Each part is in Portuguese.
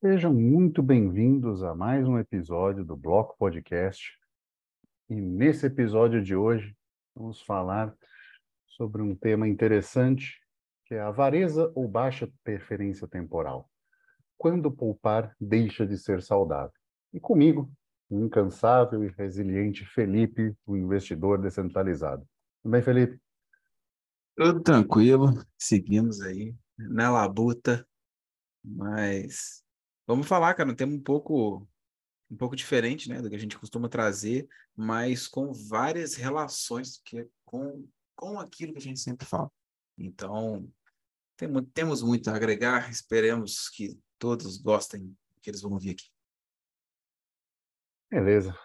Sejam muito bem-vindos a mais um episódio do Bloco Podcast. E nesse episódio de hoje, vamos falar sobre um tema interessante, que é a avareza ou baixa preferência temporal. Quando poupar deixa de ser saudável. E comigo, o incansável e resiliente Felipe, o investidor descentralizado. Tudo bem, Felipe? Tudo tranquilo, seguimos aí na labuta, mas Vamos falar, cara, um tema um pouco um pouco diferente, né, do que a gente costuma trazer, mas com várias relações que é com com aquilo que a gente sempre fala. Então, tem, temos muito a agregar, esperemos que todos gostem que eles vão ouvir aqui. Beleza.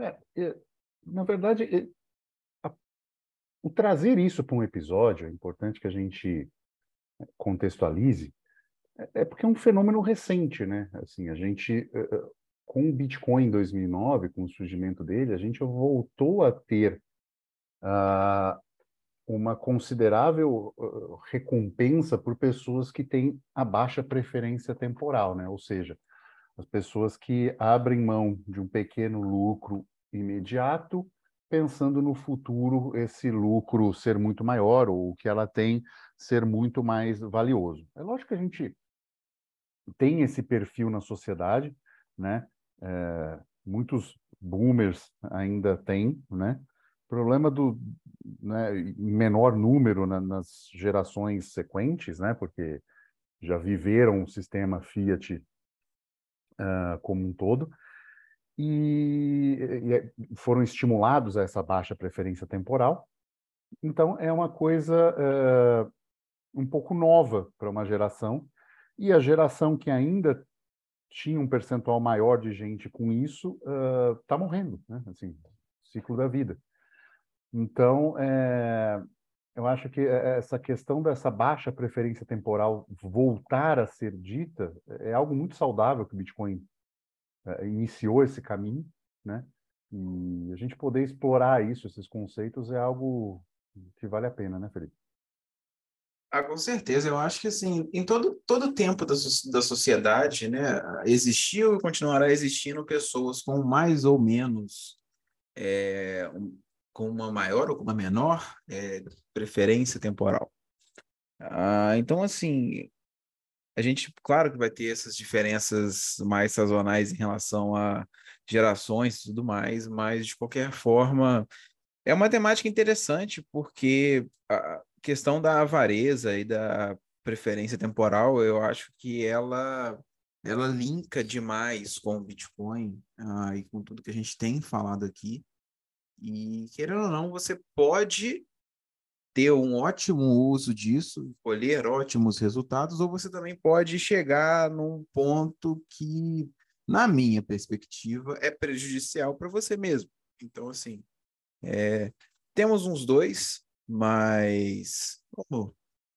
É, na verdade, a, o trazer isso para um episódio, é importante que a gente contextualize, é, é porque é um fenômeno recente, né? Assim, a gente, eh, eh, com o Bitcoin em 2009, com o surgimento dele, a gente voltou a ter uh, uma considerável uh, recompensa por pessoas que têm a baixa preferência temporal, né? Ou seja, as pessoas que abrem mão de um pequeno lucro imediato, pensando no futuro esse lucro ser muito maior ou o que ela tem ser muito mais valioso. É lógico que a gente tem esse perfil na sociedade, né? É, muitos boomers ainda têm, né? Problema do né, menor número na, nas gerações sequentes, né? Porque já viveram o sistema Fiat uh, como um todo e, e, foram estimulados a essa baixa preferência temporal. Então é uma coisa uh, um pouco nova para uma geração e a geração que ainda tinha um percentual maior de gente com isso está uh, morrendo, né? Assim, ciclo da vida. Então, é, eu acho que essa questão dessa baixa preferência temporal voltar a ser dita é algo muito saudável que o Bitcoin é, iniciou esse caminho, né? E a gente poder explorar isso, esses conceitos, é algo que vale a pena, né, Felipe? Ah, com certeza, eu acho que assim, em todo todo tempo da, da sociedade, né, existiu e continuará existindo pessoas com mais ou menos, é, um, com uma maior ou com uma menor é, preferência temporal. Ah, então, assim, a gente, claro que vai ter essas diferenças mais sazonais em relação a gerações e tudo mais, mas de qualquer forma, é uma temática interessante porque questão da avareza e da preferência temporal, eu acho que ela ela linka demais com o Bitcoin uh, e com tudo que a gente tem falado aqui. E, querendo ou não, você pode ter um ótimo uso disso, colher ótimos resultados, ou você também pode chegar num ponto que, na minha perspectiva, é prejudicial para você mesmo. Então, assim, é, temos uns dois, mas vamos,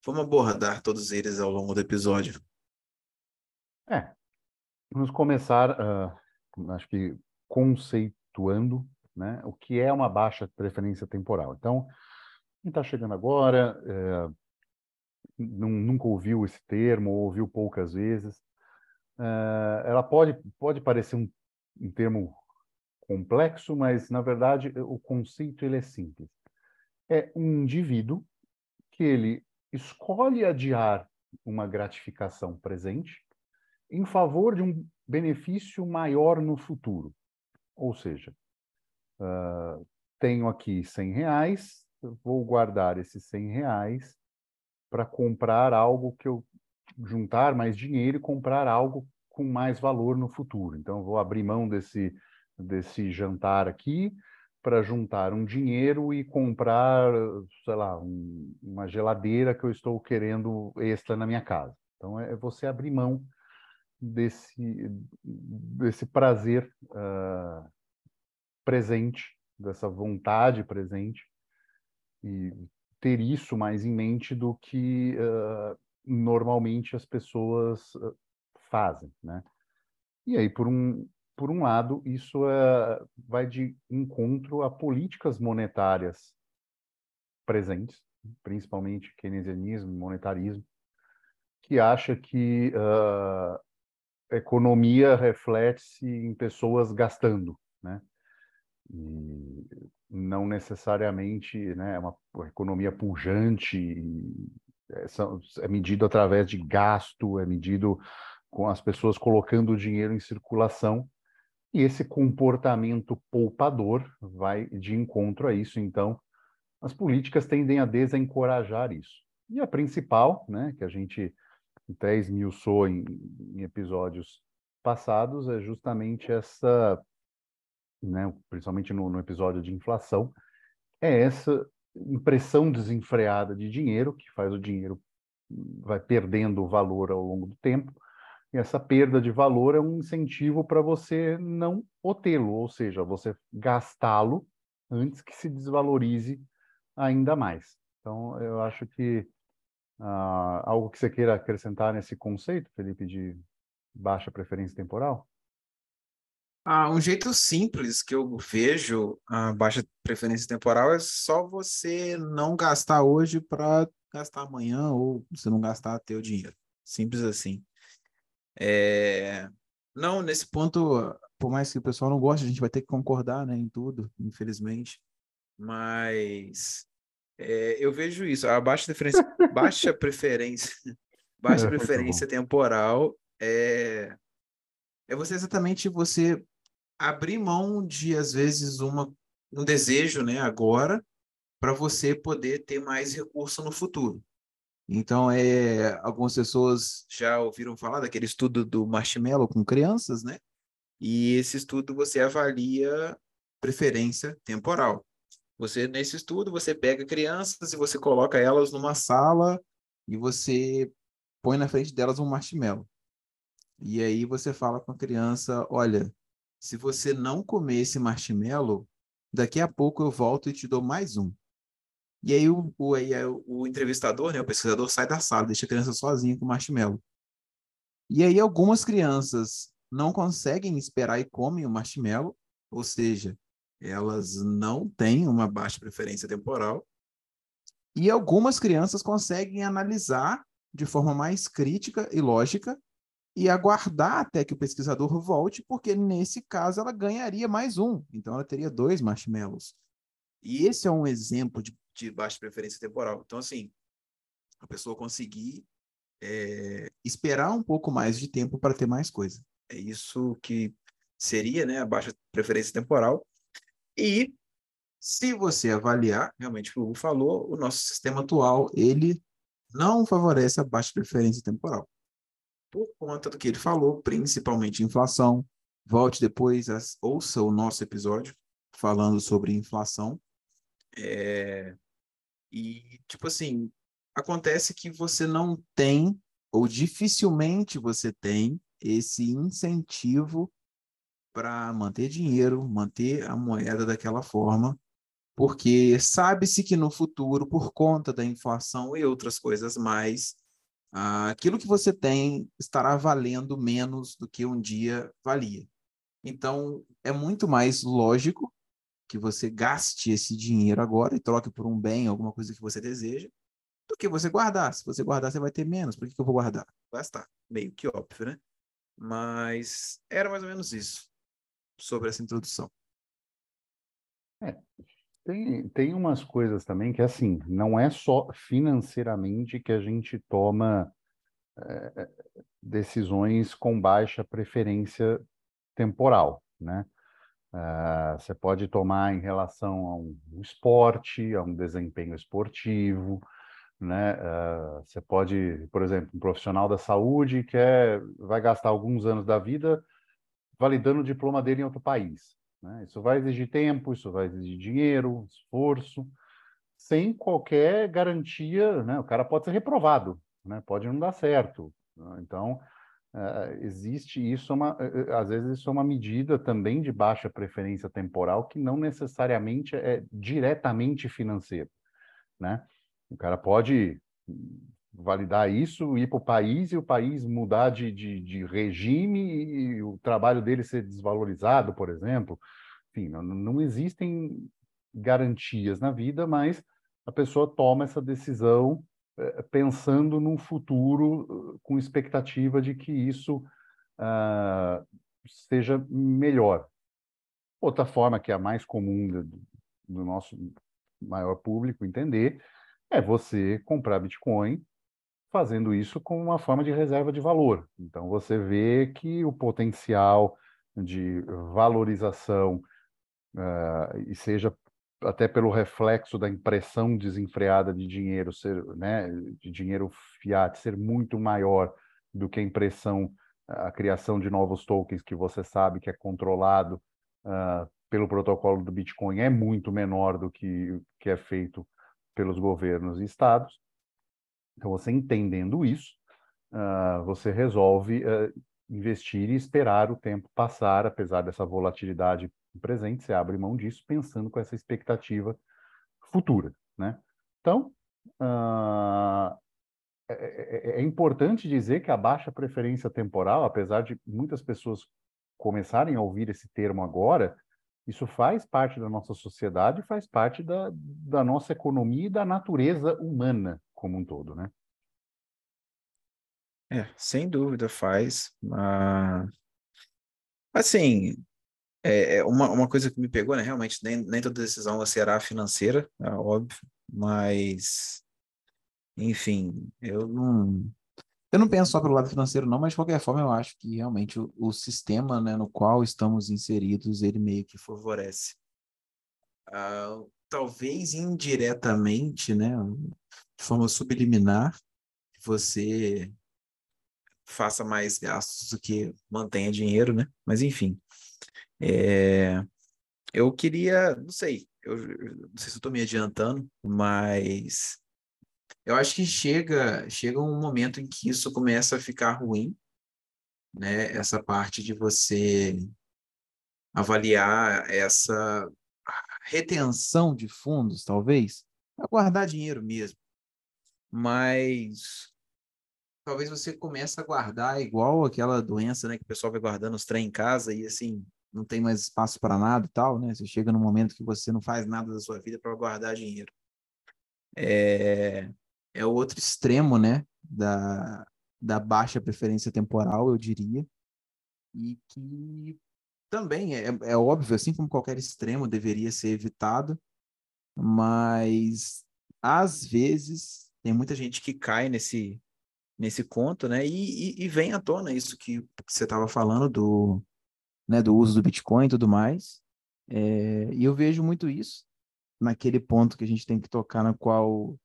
vamos abordar todos eles ao longo do episódio. É, vamos começar, uh, acho que conceituando, né, o que é uma baixa preferência temporal. Então, quem está chegando agora, é, não, nunca ouviu esse termo, ou ouviu poucas vezes, uh, ela pode, pode parecer um, um termo complexo, mas na verdade o conceito ele é simples é um indivíduo que ele escolhe adiar uma gratificação presente em favor de um benefício maior no futuro. Ou seja, uh, tenho aqui 100 reais, vou guardar esses 100 reais para comprar algo que eu juntar mais dinheiro e comprar algo com mais valor no futuro. Então, vou abrir mão desse, desse jantar aqui para juntar um dinheiro e comprar, sei lá, um, uma geladeira que eu estou querendo extra na minha casa. Então, é você abrir mão desse, desse prazer uh, presente, dessa vontade presente, e ter isso mais em mente do que uh, normalmente as pessoas uh, fazem, né? E aí, por um, por um lado, isso é, vai de encontro a políticas monetárias presentes, principalmente keynesianismo, monetarismo, que acha que uh, economia reflete-se em pessoas gastando, né? E não necessariamente, né, é uma economia pujante, é, é medido através de gasto, é medido com as pessoas colocando o dinheiro em circulação, e esse comportamento poupador vai de encontro a isso. Então, as políticas tendem a desencorajar isso. E a principal, né, que a gente até esmiuçou em, em episódios passados, é justamente essa, né, principalmente no, no episódio de inflação, é essa impressão desenfreada de dinheiro, que faz o dinheiro vai perdendo valor ao longo do tempo, e essa perda de valor é um incentivo para você não obtê-lo, ou seja, você gastá-lo antes que se desvalorize ainda mais. Então, eu acho que uh, algo que você queira acrescentar nesse conceito, Felipe, de baixa preferência temporal? Ah, um jeito simples que eu vejo a baixa preferência temporal é só você não gastar hoje para gastar amanhã ou você não gastar teu dinheiro. Simples assim. É... Não, nesse ponto, por mais que o pessoal não goste, a gente vai ter que concordar né, em tudo, infelizmente. Mas é, eu vejo isso, a baixa, preferência, baixa preferência, baixa preferência temporal é, é você exatamente você abrir mão de, às vezes, uma, um desejo né, agora para você poder ter mais recurso no futuro. Então, é, algumas pessoas já ouviram falar daquele estudo do marshmallow com crianças, né? E esse estudo você avalia preferência temporal. Você nesse estudo você pega crianças e você coloca elas numa sala e você põe na frente delas um marshmallow. E aí você fala com a criança, olha, se você não comer esse marshmallow, daqui a pouco eu volto e te dou mais um. E aí o, o, aí o entrevistador, né, o pesquisador, sai da sala, deixa a criança sozinha com o marshmallow. E aí algumas crianças não conseguem esperar e comem o marshmallow, ou seja, elas não têm uma baixa preferência temporal. E algumas crianças conseguem analisar de forma mais crítica e lógica e aguardar até que o pesquisador volte, porque nesse caso ela ganharia mais um, então ela teria dois marshmallows. E esse é um exemplo de, de baixa preferência temporal. Então, assim, a pessoa conseguir é, esperar um pouco mais de tempo para ter mais coisa. É isso que seria né, a baixa preferência temporal. E se você avaliar, realmente o que o Hugo falou, o nosso sistema atual, ele não favorece a baixa preferência temporal por conta do que ele falou, principalmente inflação. Volte depois, ouça o nosso episódio falando sobre inflação. É... E, tipo assim, acontece que você não tem, ou dificilmente você tem, esse incentivo para manter dinheiro, manter a moeda daquela forma, porque sabe-se que no futuro, por conta da inflação e outras coisas mais, aquilo que você tem estará valendo menos do que um dia valia. Então, é muito mais lógico que você gaste esse dinheiro agora e troque por um bem, alguma coisa que você deseja, do que você guardar. Se você guardar, você vai ter menos. Por que, que eu vou guardar? Gastar. Meio que óbvio, né? Mas era mais ou menos isso sobre essa introdução. É, tem, tem umas coisas também que, assim, não é só financeiramente que a gente toma é, decisões com baixa preferência temporal, né? Uh, você pode tomar em relação a um esporte, a um desempenho esportivo, né? Uh, você pode, por exemplo, um profissional da saúde que é, vai gastar alguns anos da vida validando o diploma dele em outro país. Né? Isso vai exigir tempo, isso vai exigir dinheiro, esforço, sem qualquer garantia. Né? O cara pode ser reprovado, né? pode não dar certo. Né? Então, uh, existe isso, é uma, uh, às vezes, isso é uma medida também de baixa preferência temporal que não necessariamente é diretamente financeiro. Né? O cara pode validar isso, ir para o país e o país mudar de, de, de, regime e o trabalho dele ser desvalorizado, por exemplo. Enfim, não, não existem garantias na vida, mas a pessoa toma essa decisão eh, pensando num futuro eh, com expectativa de que isso uh, seja melhor. Outra forma que é a mais comum do, do nosso maior público entender é você comprar Bitcoin fazendo isso como uma forma de reserva de valor. Então, você vê que o potencial de valorização, uh, e seja até pelo reflexo da impressão desenfreada de dinheiro ser, né, de dinheiro fiat ser muito maior do que a impressão, a criação de novos tokens que você sabe que é controlado uh, pelo protocolo do Bitcoin é muito menor do que que é feito pelos governos e estados. Então, você entendendo isso, uh, você resolve uh, investir e esperar o tempo passar, apesar dessa volatilidade presente, você abre mão disso pensando com essa expectativa futura, né? Então, uh, é, é, importante dizer que a baixa preferência temporal, apesar de muitas pessoas começarem a ouvir esse termo agora, isso faz parte da nossa sociedade, faz parte da, da nossa economia e da natureza humana como um todo, né? É, sem dúvida faz. Mas, assim, é, é uma, uma coisa que me pegou, né? Realmente, nem, nem toda decisão será financeira, é óbvio, mas, enfim, eu não, eu não penso só pelo lado financeiro, não, mas de qualquer forma eu acho que realmente o, o sistema né, no qual estamos inseridos, ele meio que favorece. Uh, talvez indiretamente, né, de forma subliminar, você faça mais gastos do que mantenha dinheiro, né? Mas enfim. É... Eu queria, não sei, eu não sei se eu estou me adiantando, mas eu acho que chega, chega um momento em que isso começa a ficar ruim, né? Essa parte de você avaliar essa retenção de fundos, talvez, para guardar dinheiro mesmo. Mas talvez você comece a guardar igual aquela doença, né, que o pessoal vai guardando os trem em casa e assim, não tem mais espaço para nada e tal, né? Você chega num momento que você não faz nada da sua vida para guardar dinheiro. É, é o outro extremo, né, da, da baixa preferência temporal, eu diria, e que também é, é óbvio, assim como qualquer extremo deveria ser evitado, mas às vezes tem muita gente que cai nesse nesse conto, né, e, e, e vem à tona isso que, você estava falando do, né, do uso do Bitcoin e tudo mais, é, e eu vejo muito isso naquele ponto que a gente tem que tocar, na qual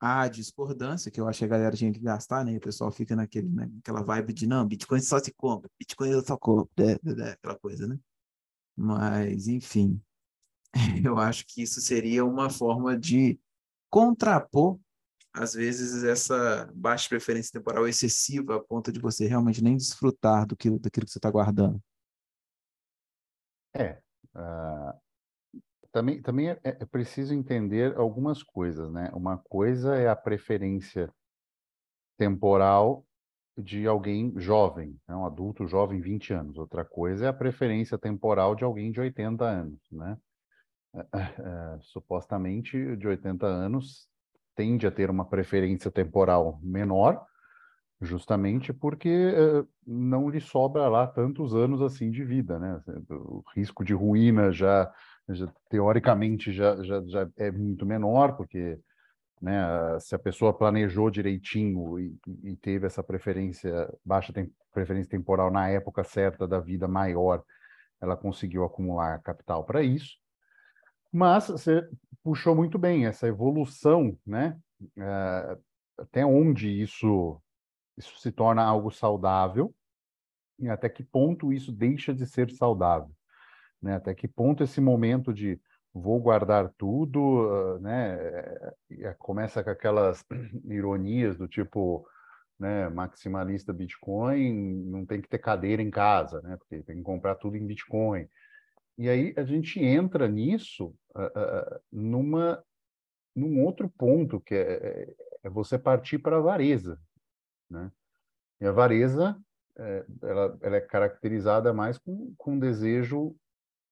a discordância, que eu acho que a galera tinha que gastar, né? E o pessoal fica naquele, naquela vibe de não, Bitcoin só se compra, Bitcoin só compra, né, né, aquela coisa, né? Mas, enfim, eu acho que isso seria uma forma de contrapor, às vezes, essa baixa preferência temporal excessiva a ponto de você realmente nem desfrutar do que, daquilo que você está guardando. É, uh, também, também é, é preciso entender algumas coisas, né? Uma coisa é a preferência temporal de alguém jovem, né? um adulto jovem, 20 anos. Outra coisa é a preferência temporal de alguém de 80 anos, né? É, é, supostamente, de 80 anos tende a ter uma preferência temporal menor, justamente porque é, não lhe sobra lá tantos anos assim de vida, né? O risco de ruína já já, teoricamente já, já, já é muito menor, porque né, se a pessoa planejou direitinho e, e teve essa preferência, baixa tem, preferência temporal na época certa da vida maior, ela conseguiu acumular capital para isso. Mas você puxou muito bem essa evolução, né? É, até onde isso, isso se torna algo saudável e até que ponto isso deixa de ser saudável. Né? Até que ponto esse momento de vou guardar tudo, né? É, começa com aquelas ironias do tipo, né? Maximalista Bitcoin não tem que ter cadeira em casa, né? Porque tem que comprar tudo em Bitcoin. E aí a gente entra nisso uh, uh, numa num outro ponto que é, é, é você partir para a avareza, né? E a avareza é, ela, ela, é caracterizada mais com, com desejo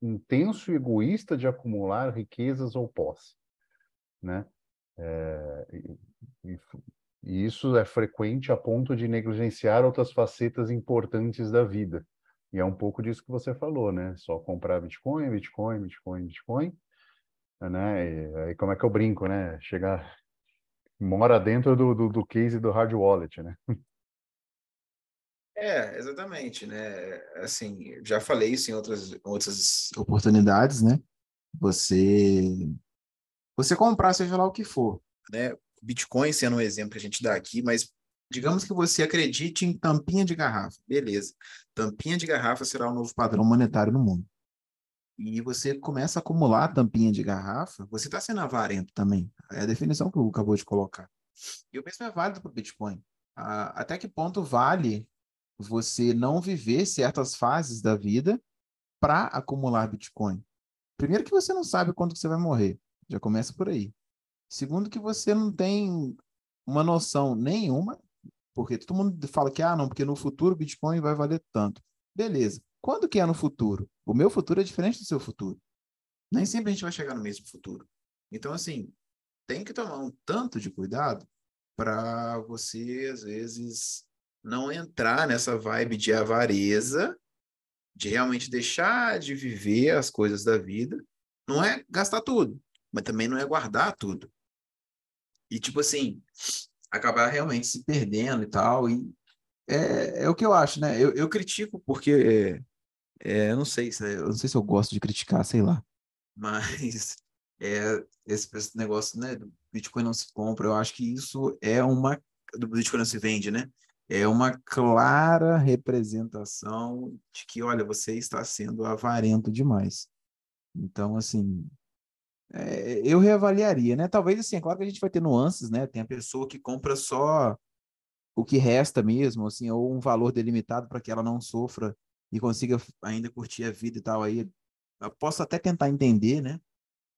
intenso e egoísta de acumular riquezas ou posse, né? É, e E isso é frequente a ponto de negligenciar outras facetas importantes da vida. E é um pouco disso que você falou, né? Só comprar Bitcoin, Bitcoin, Bitcoin, Bitcoin, né? E aí como é que eu brinco, né? Chegar mora dentro do, do, do case do hard wallet, né? É, exatamente, né? Assim, já falei isso em outras, outras oportunidades, né? Você você comprar seja lá o que for, né? Bitcoin sendo um exemplo que a gente dá aqui, mas digamos que você acredite em tampinha de garrafa, beleza? Tampinha de garrafa será o novo padrão monetário no mundo. E você começa a acumular tampinha de garrafa, você está sendo avarento também. É a definição que o acabou de colocar. E o mesmo é válido para o Bitcoin. até que ponto vale você não viver certas fases da vida para acumular Bitcoin? Primeiro que você não sabe quando você vai morrer. Já começa por aí. Segundo que você não tem uma noção nenhuma, porque todo mundo fala que, ah, não, porque no futuro o Bitcoin vai valer tanto. Beleza. Quando que é no futuro? O meu futuro é diferente do seu futuro. Nem sempre a gente vai chegar no mesmo futuro. Então, assim, tem que tomar um tanto de cuidado para você, às vezes, não entrar nessa vibe de avareza, de realmente deixar de viver as coisas da vida. Não é gastar tudo, mas também não é guardar tudo. E, tipo assim, acabar realmente se perdendo e tal. E é, é o que eu acho, né? Eu, eu critico porque. É, eu não sei se eu não sei se eu gosto de criticar, sei lá. Mas é, esse, esse negócio, né, do Bitcoin não se compra, eu acho que isso é uma do Bitcoin não se vende, né? É uma clara representação de que, olha, você está sendo avarento demais. Então, assim, é, eu reavaliaria, né? Talvez assim, é claro que a gente vai ter nuances, né? Tem a pessoa que compra só o que resta mesmo, assim, ou um valor delimitado para que ela não sofra e consiga ainda curtir a vida e tal. Aí eu posso até tentar entender, né?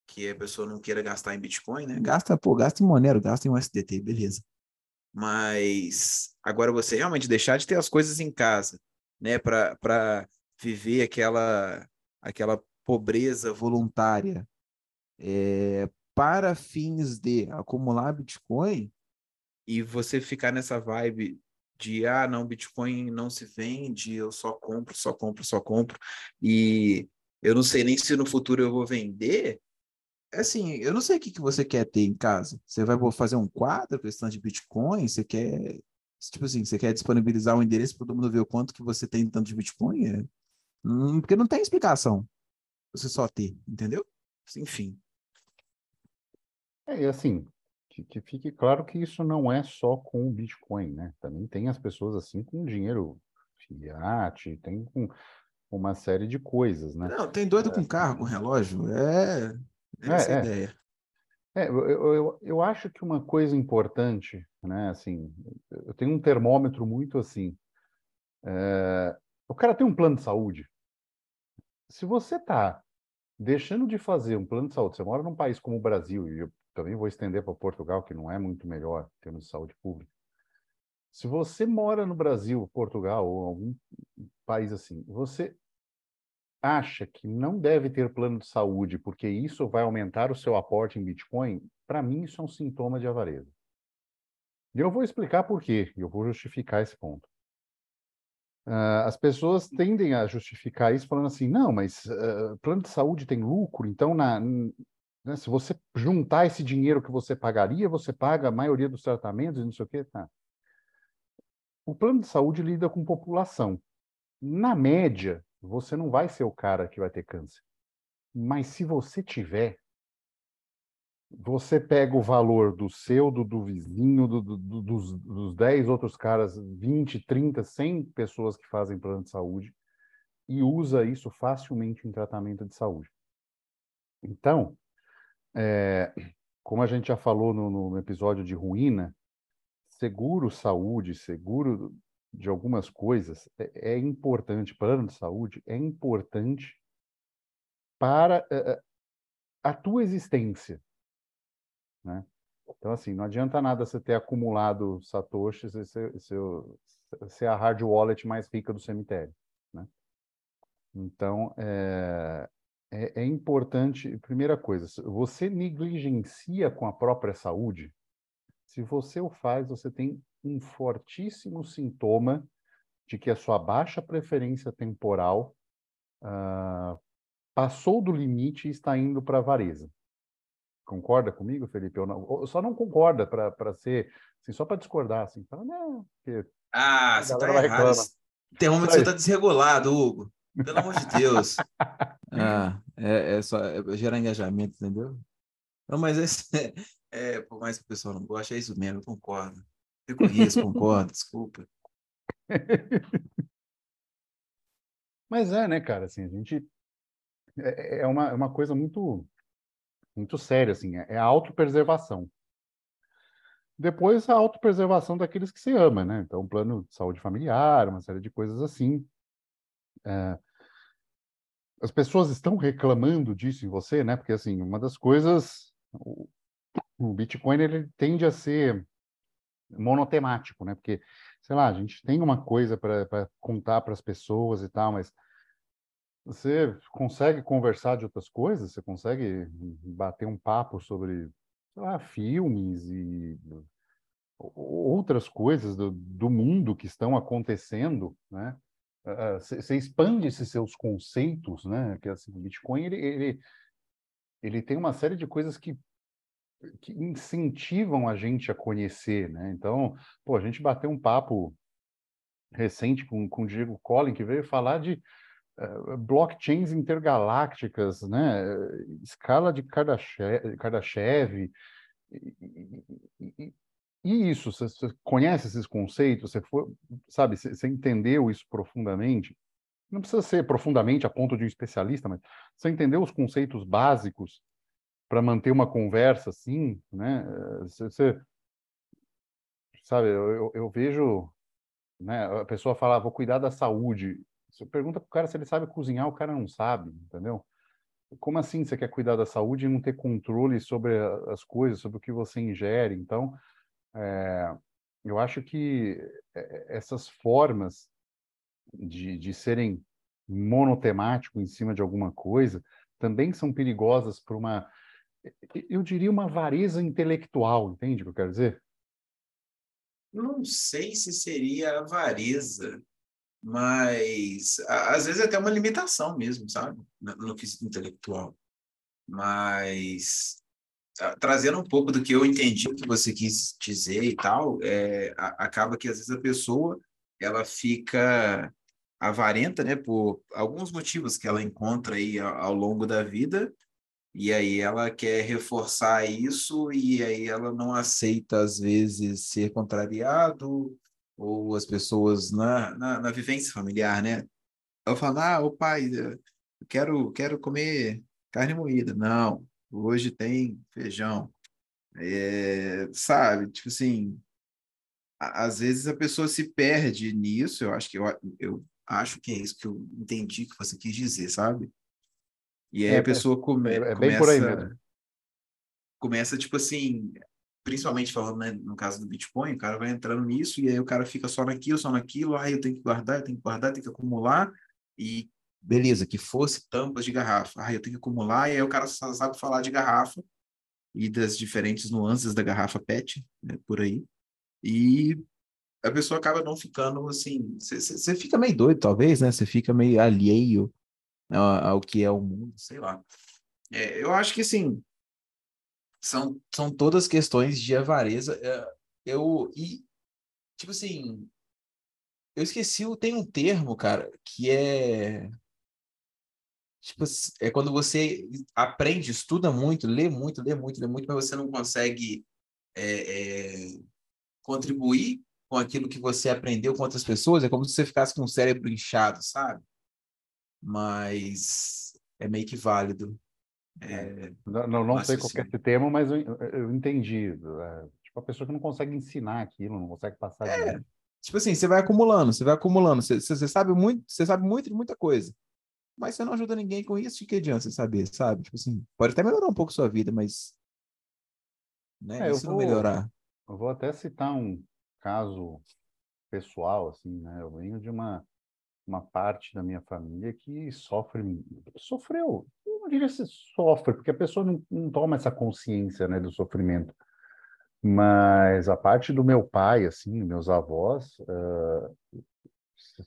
Que a pessoa não queira gastar em Bitcoin, né? Gasta, pô, gasta em Monero, gasta em USDT, beleza. Mas agora você realmente deixar de ter as coisas em casa, né? Para viver aquela, aquela pobreza voluntária é, para fins de acumular Bitcoin e você ficar nessa vibe de ah, não, Bitcoin não se vende, eu só compro, só compro, só compro, e eu não sei nem se no futuro eu vou vender. É assim, eu não sei o que, que você quer ter em casa. Você vai fazer um quadro questão de Bitcoin? Você quer, tipo assim, você quer disponibilizar um endereço para todo mundo ver o quanto que você tem tanto de Bitcoin? É... Porque não tem explicação você só ter, entendeu? Enfim. É, e assim, que, que fique claro que isso não é só com o Bitcoin, né? Também tem as pessoas assim com dinheiro fiat, tem com uma série de coisas, né? Não, tem doido é, com carro, com relógio, é, é essa é, ideia. É, eu, eu, eu acho que uma coisa importante, né, assim, eu tenho um termômetro muito assim, é, o cara tem um plano de saúde, se você está deixando de fazer um plano de saúde, você mora num país como o Brasil, e eu também vou estender para Portugal, que não é muito melhor em termos de saúde pública. Se você mora no Brasil, Portugal ou algum país assim, você acha que não deve ter plano de saúde porque isso vai aumentar o seu aporte em Bitcoin, para mim isso é um sintoma de avareza. E eu vou explicar por quê, eu vou justificar esse ponto. Uh, as pessoas tendem a justificar isso falando assim, não, mas uh, plano de saúde tem lucro, então na, né? Se você juntar esse dinheiro que você pagaria, você paga a maioria dos tratamentos e não sei o quê. Tá. O plano de saúde lida com população. Na média, você não vai ser o cara que vai ter câncer. Mas se você tiver, você pega o valor do seu, do, do vizinho, do, do, dos, dos 10 outros caras, 20, 30, 100 pessoas que fazem plano de saúde e usa isso facilmente em tratamento de saúde. Então, é, como a gente já falou no, no episódio de ruína, seguro saúde, seguro de algumas coisas é, é importante, plano de saúde é importante para uh, a tua existência. Né? Então, assim, não adianta nada você ter acumulado satoshis e ser, ser a hard wallet mais rica do cemitério. Né? Então, é, é, é importante, primeira coisa, você negligencia com a própria saúde, Se você o faz, você tem um fortíssimo sintoma de que a sua baixa preferência temporal uh, passou do limite e está indo para a avareza. Concorda comigo, Felipe? Ou não? Ou só não concorda para ser, assim, só para discordar, assim, fala, não, porque ah, você está errado. Tem um momento que você está desregulado, Hugo. Pelo amor de Deus. ah, é, é só é gerar engajamento, entendeu? Não, mas é, é, por mais que o pessoal não goste, é isso mesmo, eu concordo. Fico risco, concordo, desculpa. Mas é, né, cara, assim, a gente é, é uma, é uma coisa muito muito séria, assim, é, é a autopreservação. Depois, a autopreservação daqueles que se ama, né? Então, plano de saúde familiar, uma série de coisas assim. É... As pessoas estão reclamando disso em você, né? Porque, assim, uma das coisas... O, o Bitcoin, ele tende a ser monotemático, né? Porque, sei lá, a gente tem uma coisa para contar para as pessoas e tal, mas você consegue conversar de outras coisas? Você consegue bater um papo sobre lá, filmes e outras coisas do, do mundo que estão acontecendo, né? Você expande esses seus conceitos, né? Que assim, o Bitcoin ele, ele, ele tem uma série de coisas que, que incentivam a gente a conhecer, né? Então, pô, a gente bateu um papo recente com, com o Diego Collin, que veio falar de uh, blockchains intergalácticas, né? Escala de Kardashev, Kardashev e, e, e isso, você, conhece esses conceitos? Você sabe, você, entendeu isso profundamente? Não precisa ser profundamente a ponto de um especialista, mas você entendeu os conceitos básicos para manter uma conversa assim, né? Você, você sabe, eu, eu, eu, vejo, né? A pessoa fala, ah, vou cuidar da saúde. Você pergunta para o cara se ele sabe cozinhar, o cara não sabe, entendeu? Como assim você quer cuidar da saúde e não ter controle sobre as coisas, sobre o que você ingere? Então, é, eu acho que é, essas formas de, de serem monotemático em cima de alguma coisa também são perigosas para uma, eu diria, uma vareza intelectual, entende o que eu quero dizer? Não sei se seria avareza, mas às vezes é até uma limitação mesmo, sabe? No quesito intelectual. Mas trazendo um pouco do que eu entendi, o que você quis dizer e tal, é, acaba que às vezes a pessoa ela fica avarenta, né, por alguns motivos que ela encontra aí ao, ao longo da vida, e aí ela quer reforçar isso e aí ela não aceita às vezes ser contrariado ou as pessoas na, na, na vivência familiar, né? Ela fala, ah, o pai, eu quero, quero comer carne moída. Não, hoje tem feijão. É, sabe, tipo assim, às vezes a pessoa se perde nisso, eu acho que eu, eu acho que é isso que eu entendi que você quis dizer, sabe? E aí é, a pessoa come, é, é bem começa, por aí mesmo. começa, tipo assim, principalmente falando né, no caso do Bitcoin, o cara vai entrando nisso e aí o cara fica só naquilo, só naquilo, aí eu tenho que guardar, eu tenho que guardar, eu tenho que acumular, e beleza, que fosse tampas de garrafa. Ah, eu tenho que acumular, e aí o cara só sabe falar de garrafa e das diferentes nuances da garrafa PET, né, por aí. E a pessoa acaba não ficando assim. Você fica meio doido, talvez, né? Você fica meio alheio ao, ao que é o mundo, sei lá. É, eu acho que, assim, são, são todas questões de avareza. É, eu, e, tipo assim, eu esqueci, tem um termo, cara, que é tipo, é quando você aprende, estuda muito, lê muito, lê muito, lê muito, mas você não consegue é, é, contribuir com aquilo que você aprendeu com outras pessoas, é como se você ficasse com o cérebro inchado, sabe? Mas é meio que válido. É, não não, não sei qual é esse termo, mas eu, eu entendi. É, tipo, a pessoa que não consegue ensinar aquilo, não consegue passar. É, tipo assim, você vai acumulando, você vai acumulando, você, você sabe muito, você sabe muito de muita coisa mas você não ajuda ninguém com isso, de que adianta você saber, sabe? Tipo assim, pode até melhorar um pouco sua vida, mas. Né, é, isso vou, não melhorar. Eu vou até citar um caso pessoal, assim, né? Eu venho de uma, uma parte da minha família que sofre, sofreu, eu não diria se sofre, porque a pessoa não, não toma essa consciência, né, do sofrimento. Mas a parte do meu pai, assim, meus avós, uh,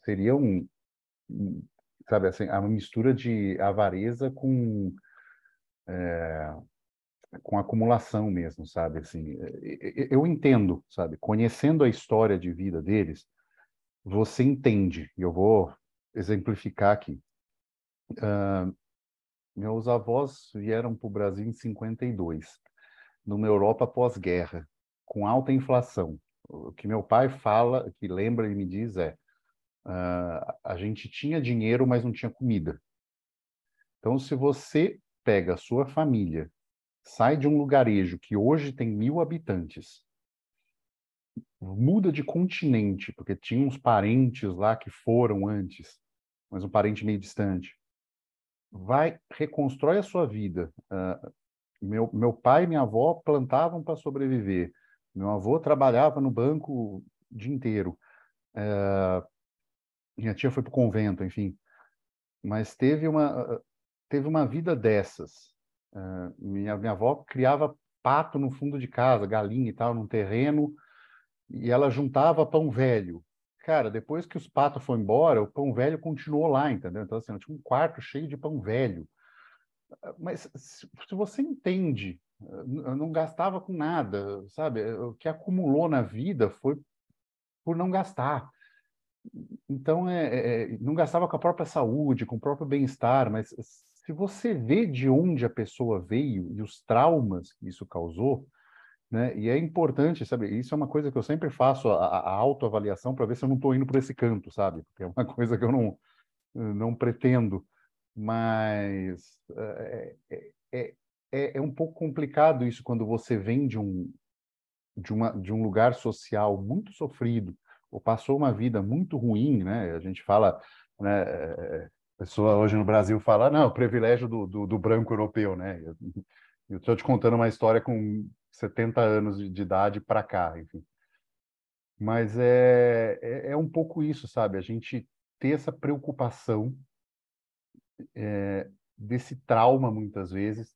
seriam, sabe, assim, a mistura de avareza com é, com acumulação mesmo, sabe? Assim, eu entendo, sabe? Conhecendo a história de vida deles, você entende. E eu vou exemplificar aqui. Uh, meus avós vieram para o Brasil em 52, numa Europa pós-guerra, com alta inflação. O que meu pai fala, que lembra e me diz é: uh, a gente tinha dinheiro, mas não tinha comida. Então, se você pega a sua família sai de um lugarejo que hoje tem mil habitantes, muda de continente, porque tinha uns parentes lá que foram antes, mas um parente meio distante, vai, reconstrói a sua vida. Uh, meu, meu pai e minha avó plantavam para sobreviver. Meu avô trabalhava no banco o dia inteiro. Uh, minha tia foi para o convento, enfim. Mas teve uma, teve uma vida dessas. Uh, minha, minha avó criava pato no fundo de casa, galinha e tal, num terreno, e ela juntava pão velho. Cara, depois que os patos foram embora, o pão velho continuou lá, entendeu? Então, assim, tinha um quarto cheio de pão velho. Mas se, se você entende, não gastava com nada, sabe? O que acumulou na vida foi por não gastar. Então, é, é, não gastava com a própria saúde, com o próprio bem-estar, mas se você vê de onde a pessoa veio e os traumas que isso causou, né? E é importante, sabe? Isso é uma coisa que eu sempre faço a, a autoavaliação para ver se eu não estou indo por esse canto, sabe? Porque é uma coisa que eu não não pretendo, mas é, é, é, é um pouco complicado isso quando você vem de um de, uma, de um lugar social muito sofrido ou passou uma vida muito ruim, né? A gente fala, né? pessoa hoje no Brasil fala, não, privilégio do, do, do branco europeu, né? Eu estou te contando uma história com 70 anos de, de idade para cá, enfim. Mas é, é, é, um pouco isso, sabe? A gente ter essa preocupação é, desse trauma, muitas vezes,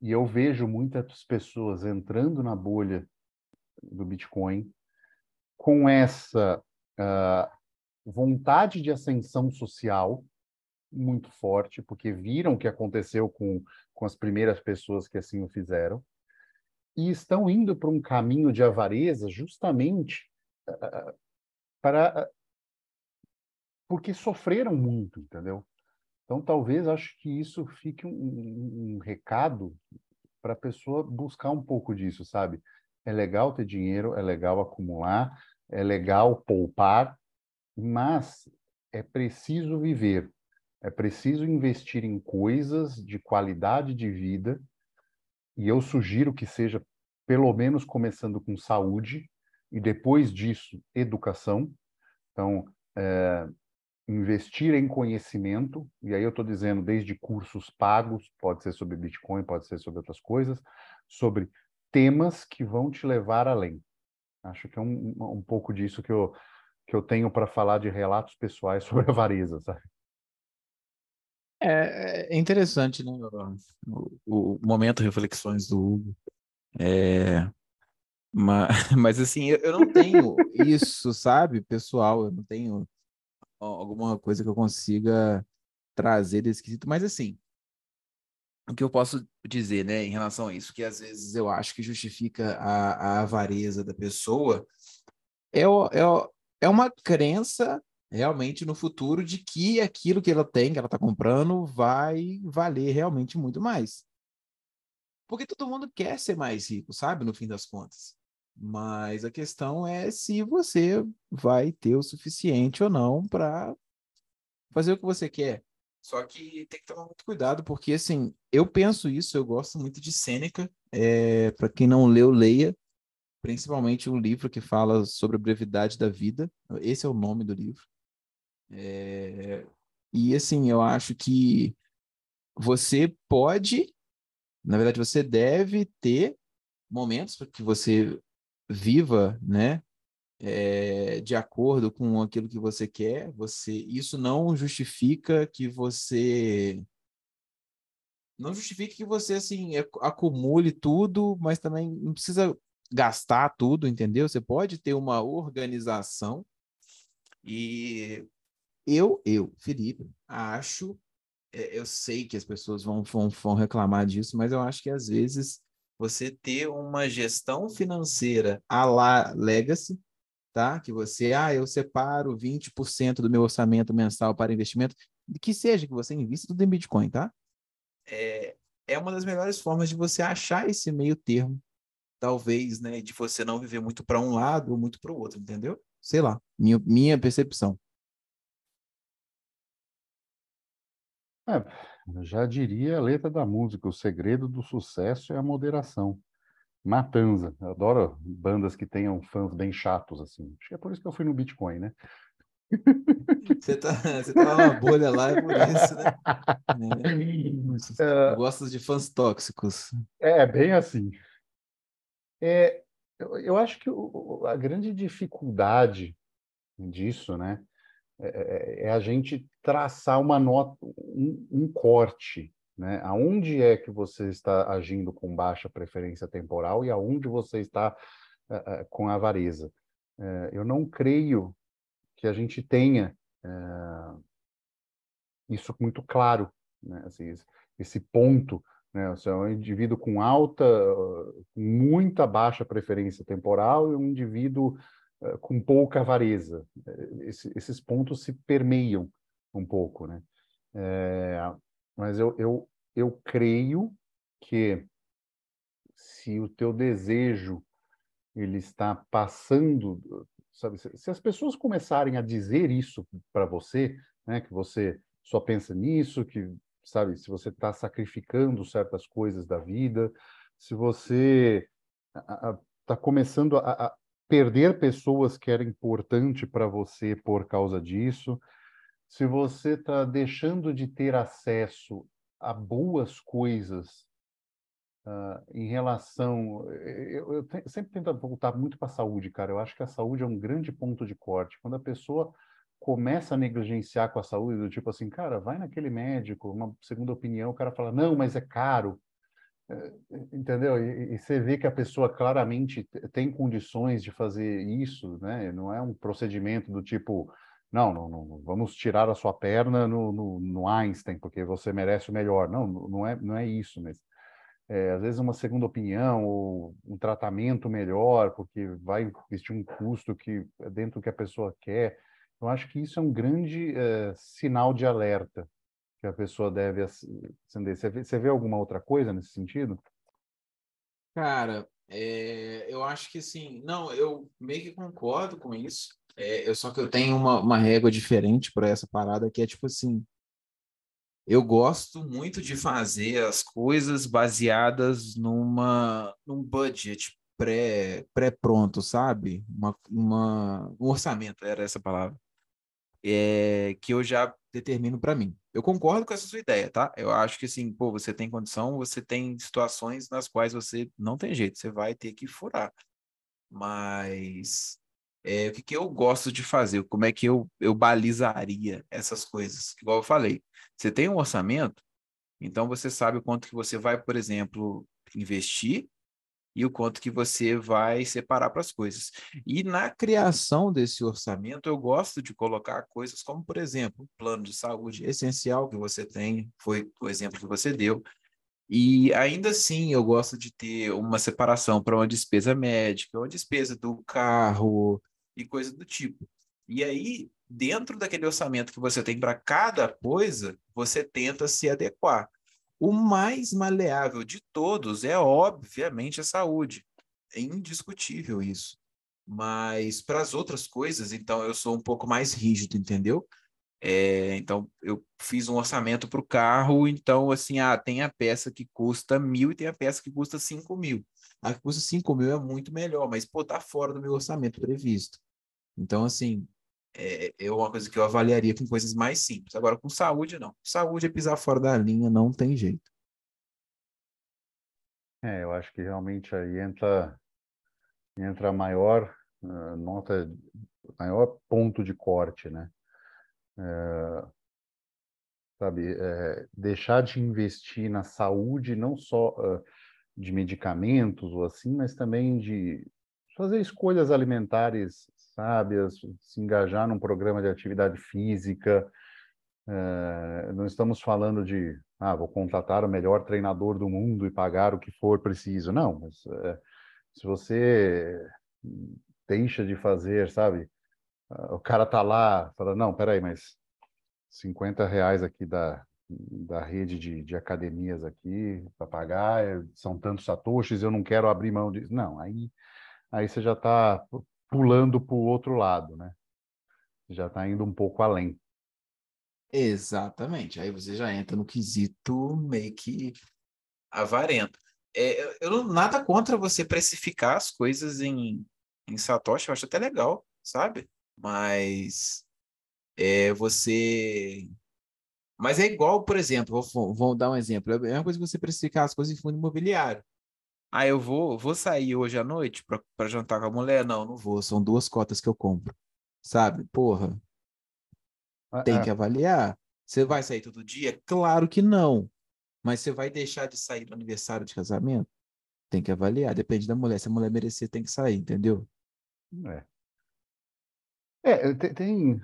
e eu vejo muitas pessoas entrando na bolha do Bitcoin com essa uh, vontade de ascensão social, muito forte, porque viram o que aconteceu com, com as primeiras pessoas que assim o fizeram, e estão indo para um caminho de avareza justamente uh, para porque sofreram muito, entendeu? Então, talvez acho que isso fique um, um, um recado para a pessoa buscar um pouco disso, sabe? É legal ter dinheiro, é legal acumular, é legal poupar, mas é preciso viver. É preciso investir em coisas de qualidade de vida, e eu sugiro que seja pelo menos começando com saúde, e depois disso, educação. Então, é, investir em conhecimento, e aí eu estou dizendo desde cursos pagos, pode ser sobre Bitcoin, pode ser sobre outras coisas, sobre temas que vão te levar além. Acho que é um, um pouco disso que eu, que eu tenho para falar de relatos pessoais sobre a avareza, sabe? É, é interessante, né? O, o momento reflexões do Hugo. É, mas, mas assim, eu, eu não tenho isso, sabe, pessoal? Eu não tenho alguma coisa que eu consiga trazer desse quesito, mas assim, o que eu posso dizer, né, em relação a isso, que às vezes eu acho que justifica a, a avareza da pessoa, é, o, é, o, é uma crença realmente no futuro de que aquilo que ela tem, que ela está comprando, vai valer realmente muito mais. Porque todo mundo quer ser mais rico, sabe? No fim das contas. Mas a questão é se você vai ter o suficiente ou não para fazer o que você quer. Só que tem que tomar muito cuidado, porque assim, eu penso isso, eu gosto muito de Sêneca. É, para quem não leu, leia. Principalmente o livro que fala sobre a brevidade da vida. Esse é o nome do livro. É, e assim, eu acho que você pode, na verdade, você deve ter momentos que você viva, né, é, de acordo com aquilo que você quer. Você, isso não justifica que você não justifica que você assim acumule tudo, mas também não precisa gastar tudo, entendeu? Você pode ter uma organização e eu, eu, Felipe, acho, é, eu sei que as pessoas vão, vão, vão reclamar disso, mas eu acho que às vezes você ter uma gestão financeira a la legacy, tá? Que você, ah, eu separo 20% do meu orçamento mensal para investimento, que seja que você invista tudo em Bitcoin, tá? É, é uma das melhores formas de você achar esse meio termo, talvez, né? De você não viver muito para um lado ou muito para o outro, entendeu? Sei lá, minha, minha percepção. É, já diria a letra da música, o segredo do sucesso é a moderação. Matanza, eu adoro bandas que tenham fãs bem chatos, assim. Acho que é por isso que eu fui no Bitcoin, né? Você tá, você tá numa bolha lá, é por isso, né? É, gosto de fãs tóxicos. É, bem assim. É, eu, eu acho que o, a grande dificuldade disso, né, é, é, é, a gente traçar uma nota, um, um, corte, né? Aonde é que você está agindo com baixa preferência temporal e aonde você está uh, uh, com avareza. Uh, eu não creio que a gente tenha isso muito claro, né? Assim, esse ponto, né? Você é um indivíduo com alta, muita baixa preferência temporal e um indivíduo com pouca avareza. Esse, esses pontos se permeiam um pouco, né? É, mas eu, eu, eu creio que se o teu desejo ele está passando, sabe, se, as pessoas começarem a dizer isso para você, né, que você só pensa nisso, que sabe, se você está sacrificando certas coisas da vida, se você está começando a, a, perder pessoas que era importante para você por causa disso, se você está deixando de ter acesso a boas coisas uh, em relação. Eu, eu te, sempre tento voltar muito para a saúde, cara. Eu acho que a saúde é um grande ponto de corte. Quando a pessoa começa a negligenciar com a saúde, do tipo assim, cara, vai naquele médico, uma segunda opinião, o cara fala, não, mas é caro. É, entendeu? E, e, você vê que a pessoa claramente tem condições de fazer isso, né? Não é um procedimento do tipo, não, não, não vamos tirar a sua perna no, no, no, Einstein porque você merece o melhor. Não, não é, não é isso, mas é, às vezes uma segunda opinião ou um tratamento melhor, porque vai existir um custo que é dentro do que a pessoa quer. Eu acho que isso é um grande é, sinal de alerta que a pessoa deve acender. Você vê, você vê alguma outra coisa nesse sentido? Cara, é, eu acho que sim. Não, eu meio que concordo com isso. É, eu só que eu tenho uma, uma régua diferente para essa parada que é tipo assim. Eu gosto muito de fazer as coisas baseadas numa num budget pré pré pronto, sabe? Uma, uma um orçamento era essa palavra. É, que eu já determino para mim. Eu concordo com essa sua ideia, tá? Eu acho que assim, pô, você tem condição, você tem situações nas quais você não tem jeito, você vai ter que furar. Mas é, o que, que eu gosto de fazer? Como é que eu, eu balizaria essas coisas? Igual eu falei, você tem um orçamento, então você sabe o quanto que você vai, por exemplo, investir e o quanto que você vai separar para as coisas. E na criação desse orçamento, eu gosto de colocar coisas como, por exemplo, plano de saúde essencial que você tem, foi o exemplo que você deu. E ainda assim, eu gosto de ter uma separação para uma despesa médica, uma despesa do carro e coisa do tipo. E aí, dentro daquele orçamento que você tem para cada coisa, você tenta se adequar. O mais maleável de todos é, obviamente, a saúde. É indiscutível isso. Mas para as outras coisas, então, eu sou um pouco mais rígido, entendeu? É, então, eu fiz um orçamento para o carro, então, assim, ah, tem a peça que custa mil e tem a peça que custa cinco mil. A que custa cinco mil é muito melhor, mas, pô, tá fora do meu orçamento previsto. Então, assim, é, é uma coisa que eu avaliaria com coisas mais simples. Agora, com saúde, não. Saúde é pisar fora da linha, não tem jeito. É, eu acho que realmente aí entra, entra a maior uh, nota, maior ponto de corte, né? Uh, sabe, é, deixar de investir na saúde, não só uh, de medicamentos ou assim, mas também de fazer escolhas alimentares sábias, se engajar num programa de atividade física. É, não estamos falando de, ah, vou contratar o melhor treinador do mundo e pagar o que for preciso. Não, mas é, se você deixa de fazer, sabe? O cara tá lá, fala, não, peraí, mas 50 reais aqui da, da rede de, de academias aqui para pagar, são tantos satoshis, eu não quero abrir mão disso. Não, aí, aí você já está pulando para o outro lado, né? Já está indo um pouco além. Exatamente. Aí você já entra no quesito meio que avarento. É, eu não nada contra você precificar as coisas em, em Satoshi, eu acho até legal, sabe? Mas é, você mas é igual, por exemplo, vou, vou dar um exemplo. É a mesma coisa que você precificar as coisas em fundo imobiliário. Ah, eu vou, vou sair hoje à noite para jantar com a mulher? Não, não vou. São duas cotas que eu compro. Sabe? Porra. Ah, tem é. que avaliar. Você vai sair todo dia? Claro que não. Mas você vai deixar de sair no aniversário de casamento? Tem que avaliar. Depende da mulher. Se a mulher merecer, tem que sair, entendeu? É. É, tem.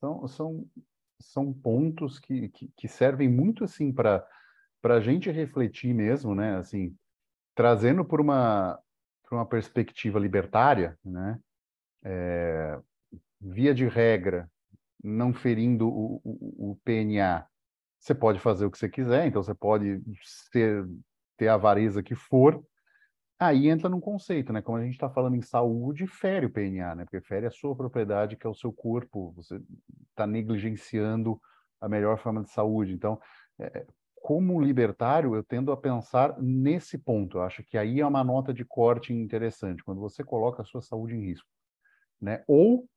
São, são são pontos que, que, que servem muito assim para para a gente refletir mesmo, né? Assim, trazendo por uma por uma perspectiva libertária, né? É, via de regra, não ferindo o, o, o, PNA, você pode fazer o que você quiser, então você pode ser, ter a avareza que for, Aí entra num conceito, né? Como a gente está falando em saúde, fere o PNA, né? Porque fere a sua propriedade, que é o seu corpo. Você está negligenciando a melhor forma de saúde. Então, é, como libertário, eu tendo a pensar nesse ponto. Eu acho que aí é uma nota de corte interessante, quando você coloca a sua saúde em risco, né? Ou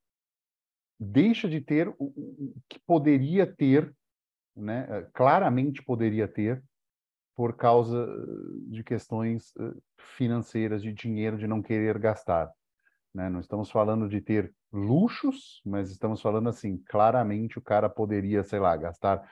deixa de ter o, que poderia ter, né? Claramente poderia ter por causa de questões financeiras, de dinheiro, de não querer gastar. Né? Não estamos falando de ter luxos, mas estamos falando assim, claramente o cara poderia, sei lá, gastar.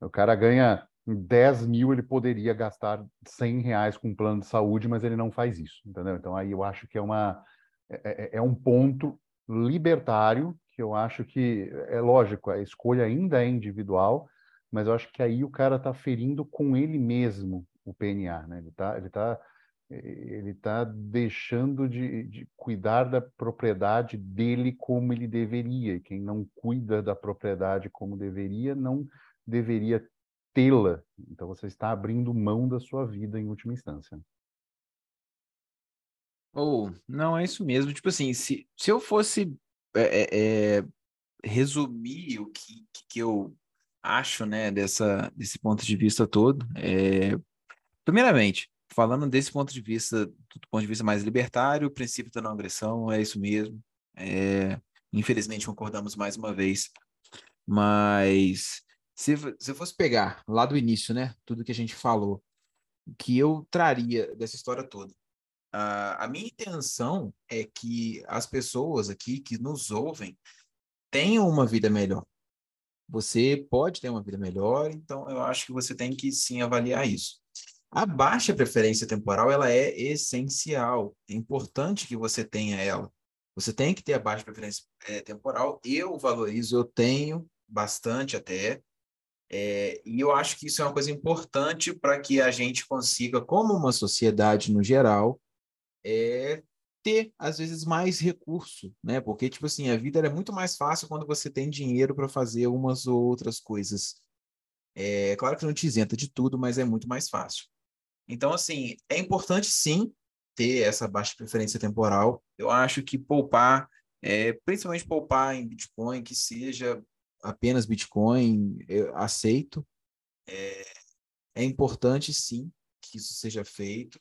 O cara ganha 10 mil, ele poderia gastar 100 reais com um plano de saúde, mas ele não faz isso, entendeu? Então aí eu acho que é uma é, é, é um ponto libertário que eu acho que é lógico, a escolha ainda é individual, mas eu acho que aí o cara está ferindo com ele mesmo o PNA, né? Ele está ele tá, ele tá deixando de, de cuidar da propriedade dele como ele deveria, quem não cuida da propriedade como deveria, não deveria tê-la. Então você está abrindo mão da sua vida em última instância. Ou, oh, não, é isso mesmo. Tipo assim, se, se eu fosse é, é, é resumir o que, que eu acho, né, dessa, desse ponto de vista todo. É, primeiramente, falando desse ponto de vista, do ponto de vista mais libertário, o princípio da não agressão é isso mesmo. É, infelizmente concordamos mais uma vez, mas se, se eu fosse pegar lá do início, né, tudo que a gente falou, o que eu traria dessa história toda, a, a minha intenção é que as pessoas aqui que nos ouvem tenham uma vida melhor. Você pode ter uma vida melhor, então eu acho que você tem que sim avaliar isso. A baixa preferência temporal, ela é essencial, é importante que você tenha ela. Você tem que ter a baixa preferência é, temporal, eu valorizo, eu tenho bastante até, é, e eu acho que isso é uma coisa importante para que a gente consiga, como uma sociedade no geral, é, ter, às vezes, mais recurso, né? Porque, tipo assim, a vida é muito mais fácil quando você tem dinheiro para fazer umas ou outras coisas. É claro que não te isenta de tudo, mas é muito mais fácil. Então, assim, é importante sim ter essa baixa preferência temporal. Eu acho que poupar, é, principalmente poupar em Bitcoin, que seja apenas Bitcoin, eu aceito. É, é importante sim que isso seja feito.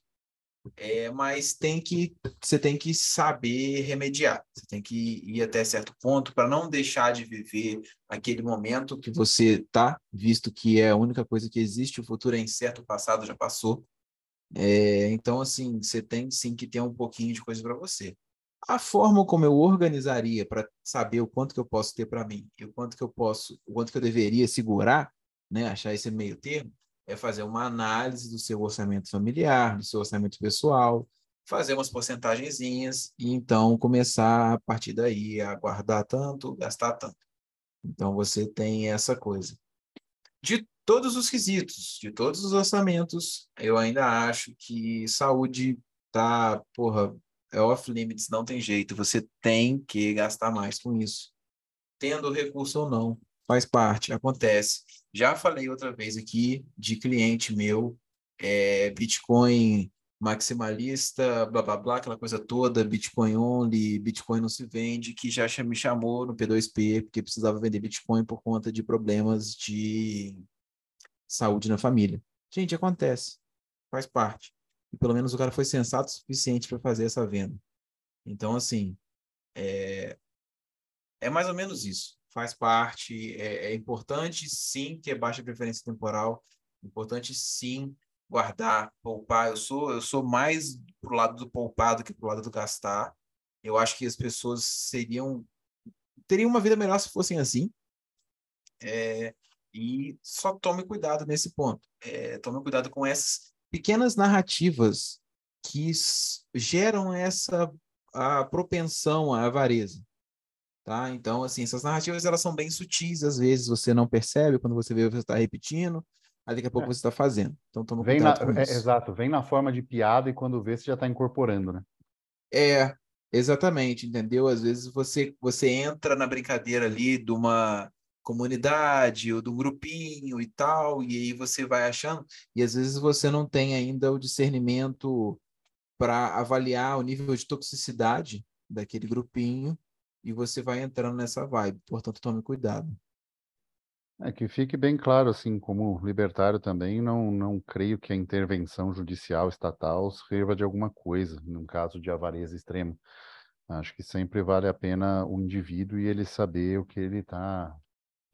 É, mas tem que você tem que saber remediar. Você tem que ir até certo ponto para não deixar de viver aquele momento que você está, visto que é a única coisa que existe. O futuro é incerto, o passado já passou. É, então, assim, você tem sim que ter um pouquinho de coisa para você. A forma como eu organizaria para saber o quanto que eu posso ter para mim e o quanto que eu posso, o quanto que eu deveria segurar, né, achar esse meio termo, é fazer uma análise do seu orçamento familiar, do seu orçamento pessoal, fazer umas porcentagenzinhas e então começar a partir daí a guardar tanto, gastar tanto. Então você tem essa coisa. De todos os quesitos, de todos os orçamentos, eu ainda acho que saúde tá, porra, é off limits, não tem jeito. Você tem que gastar mais com isso. Tendo recurso ou não, faz parte, acontece. Já falei outra vez aqui de cliente meu, é, Bitcoin maximalista, blá blá blá, aquela coisa toda, Bitcoin only, Bitcoin não se vende, que já me chamou no P2P porque precisava vender Bitcoin por conta de problemas de saúde na família. Gente, acontece, faz parte. E pelo menos o cara foi sensato o suficiente para fazer essa venda. Então, assim, é, é mais ou menos isso. Faz parte, é, é importante sim ter baixa preferência temporal, importante sim guardar, poupar. Eu sou eu sou mais pro lado do poupar do que pro lado do gastar. Eu acho que as pessoas seriam teriam uma vida melhor se fossem assim. É, e só tome cuidado nesse ponto. É, tome cuidado com essas pequenas narrativas que geram essa a propensão à avareza. Tá? Então, assim, essas narrativas elas são bem sutis, às vezes você não percebe, quando você vê, você está repetindo, aí daqui a pouco é. você está fazendo. Então, toma vem na, é. Exato, vem na forma de piada e quando vê, você já está incorporando, né? É, exatamente, entendeu? Às vezes você, você entra na brincadeira ali de uma comunidade ou um grupinho e tal, e aí você vai achando, e às vezes você não tem ainda o discernimento para avaliar o nível de toxicidade daquele grupinho e você vai entrando nessa vibe. Portanto, tome cuidado. É que fique bem claro, assim, como libertário também, não, não creio que a intervenção judicial estatal sirva de alguma coisa, num caso de avareza extrema. Acho que sempre vale a pena o indivíduo e ele saber o que ele está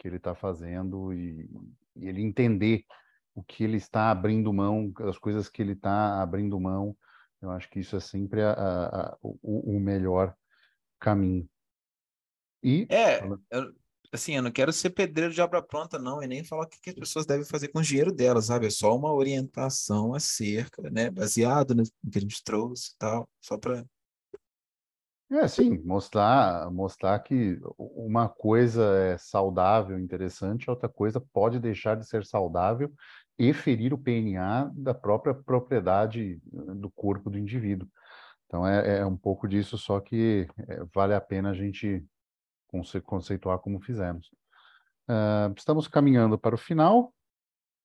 que ele está fazendo e, e, ele entender o que ele está abrindo mão, as coisas que ele está abrindo mão. Eu acho que isso é sempre a, a, a, o, o, melhor caminho. E é, eu, assim, eu não quero ser pedreiro de obra pronta, não, e nem falar o que, que as pessoas devem fazer com o dinheiro delas, sabe? É só uma orientação acerca, né? Baseado no que a gente trouxe e tal, só para é, sim, mostrar, mostrar que uma coisa é saudável, interessante, outra coisa pode deixar de ser saudável e ferir o PNA da própria propriedade eh, do corpo do indivíduo. Então, é, é um pouco disso, só que é, vale a pena a gente conce conceituar como fizemos. Uh, estamos caminhando para o final.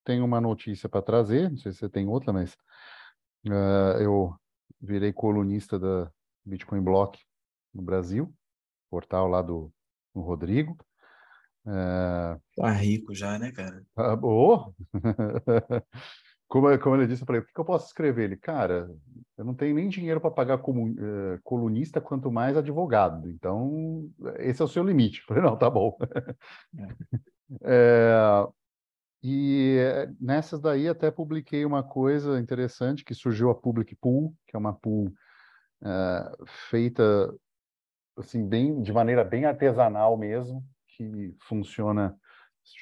Tenho uma notícia para trazer, não sei se você tem outra, mas uh, eu virei colunista da Bitcoin Block no Brasil, portal lá do, do Rodrigo. É... Tá rico já, né, cara? Ah, oh! como, como ele disse, eu falei, o que, que eu posso escrever? Ele, cara, eu não tenho nem dinheiro para pagar como uh, colunista, quanto mais advogado. Então, esse é o seu limite. Eu falei, não, tá bom. É. é, e nessas daí até publiquei uma coisa interessante que surgiu a Public Pool, que é uma pool uh, feita assim bem de maneira bem artesanal mesmo, que funciona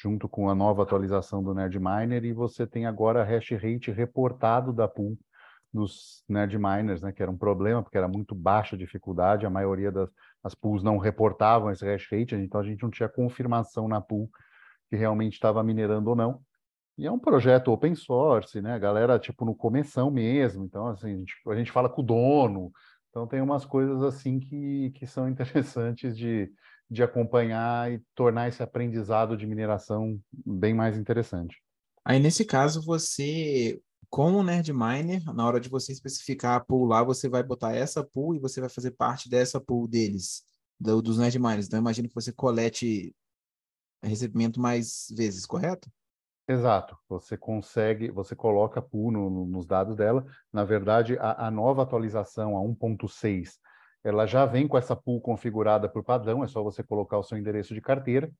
junto com a nova atualização do Nerdminer e você tem agora hash rate reportado da pool dos Nerdminers, né, que era um problema porque era muito baixa a dificuldade, a maioria das as pools não reportavam esse hash rate, então a gente não tinha confirmação na pool que realmente estava minerando ou não. E é um projeto open source, né? A galera, tipo, no começão mesmo. Então, assim, a gente, a gente fala com o dono, então, tem umas coisas assim que, que são interessantes de, de acompanhar e tornar esse aprendizado de mineração bem mais interessante. Aí, nesse caso, você, com o Nerd Miner, na hora de você especificar a pool lá, você vai botar essa pool e você vai fazer parte dessa pool deles, do, dos Nerd Miners. Então, imagino que você colete recebimento mais vezes, correto? Exato, você consegue, você coloca pool no, no, nos dados dela. Na verdade, a, a nova atualização, a 1.6, ela já vem com essa pool configurada por padrão, é só você colocar o seu endereço de carteira.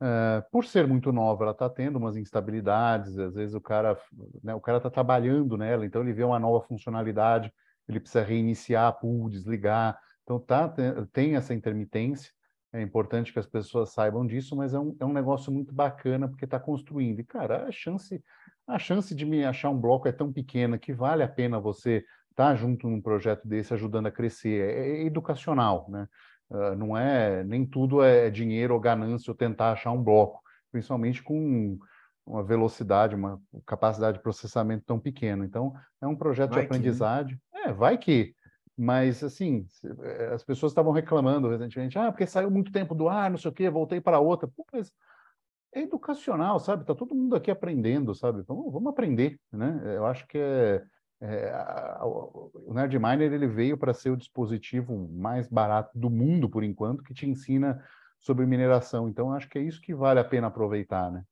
Uh, por ser muito nova, ela está tendo umas instabilidades, às vezes o cara né, o cara está trabalhando nela, então ele vê uma nova funcionalidade, ele precisa reiniciar a pool, desligar, então tá, tem essa intermitência, é importante que as pessoas saibam disso, mas é um, é um negócio muito bacana porque está construindo. E, cara, a chance, a chance de me achar um bloco é tão pequena que vale a pena você estar tá junto num projeto desse ajudando a crescer. É, é educacional, né? Uh, não é nem tudo é dinheiro ou ganância ou tentar achar um bloco, principalmente com uma velocidade, uma capacidade de processamento tão pequeno. Então, é um projeto vai de aprendizagem. Que, né? É, vai que. Mas, assim, eh, as pessoas estavam reclamando recentemente, ah, porque saiu muito tempo do ar, não sei o quê, voltei para outra. Pô, mas é educacional, sabe? Está todo mundo aqui aprendendo, sabe? Vamos, vamos aprender, né? Eu acho que é, é a, o Nerdminer ele veio para ser o dispositivo mais barato do mundo, por enquanto, que te ensina sobre mineração. Então, acho que é isso que vale a pena aproveitar, né?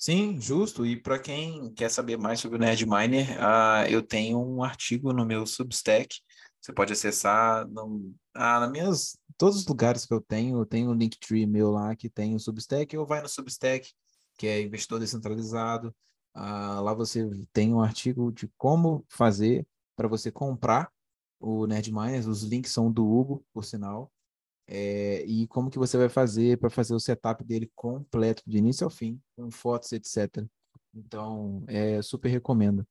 Sim, justo. E para quem quer saber mais sobre o Nerdminer, uh, eu tenho um artigo no meu Substack. Você pode acessar no, ah, nas minhas, todos os lugares que eu tenho, eu tenho um Linktree meu lá que tem o Substack, ou vai no Substack, que é investidor descentralizado. Uh, lá você tem um artigo de como fazer para você comprar o Nerdminer. Os links são do Hugo, por sinal é, e como que você vai fazer para fazer o setup dele completo, de início ao fim, com fotos, etc. Então, é, super recomendo.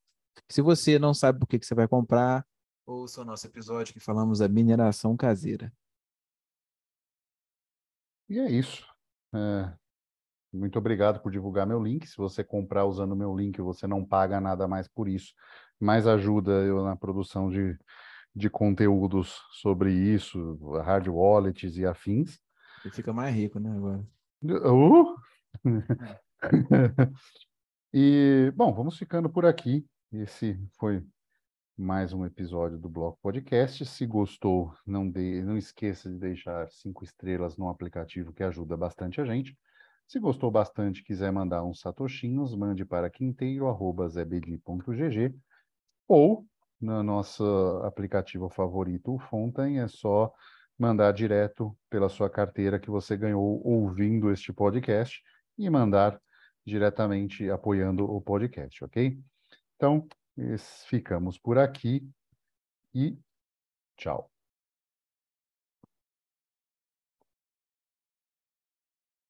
Se você não sabe por que, que você vai comprar, ouça o nosso episódio que falamos da mineração caseira. E é isso. É, muito obrigado por divulgar meu link. Se você comprar usando meu link, você não paga nada mais por isso, mas ajuda eu na produção de de conteúdos sobre isso, hard wallets e afins. Ele fica mais rico, né, agora? Uh! e, bom, vamos ficando por aqui. Esse foi mais um episódio do Bloco Podcast. Se gostou, não, de, não esqueça de deixar cinco estrelas no aplicativo que ajuda bastante a gente. Se gostou bastante quiser mandar uns satoshinhos, mande para quinteiro.zebedi.gg ou no nosso aplicativo favorito, o Fontaine, é só mandar direto pela sua carteira que você ganhou ouvindo este podcast e mandar diretamente apoiando o podcast, ok? Então, ficamos por aqui e tchau.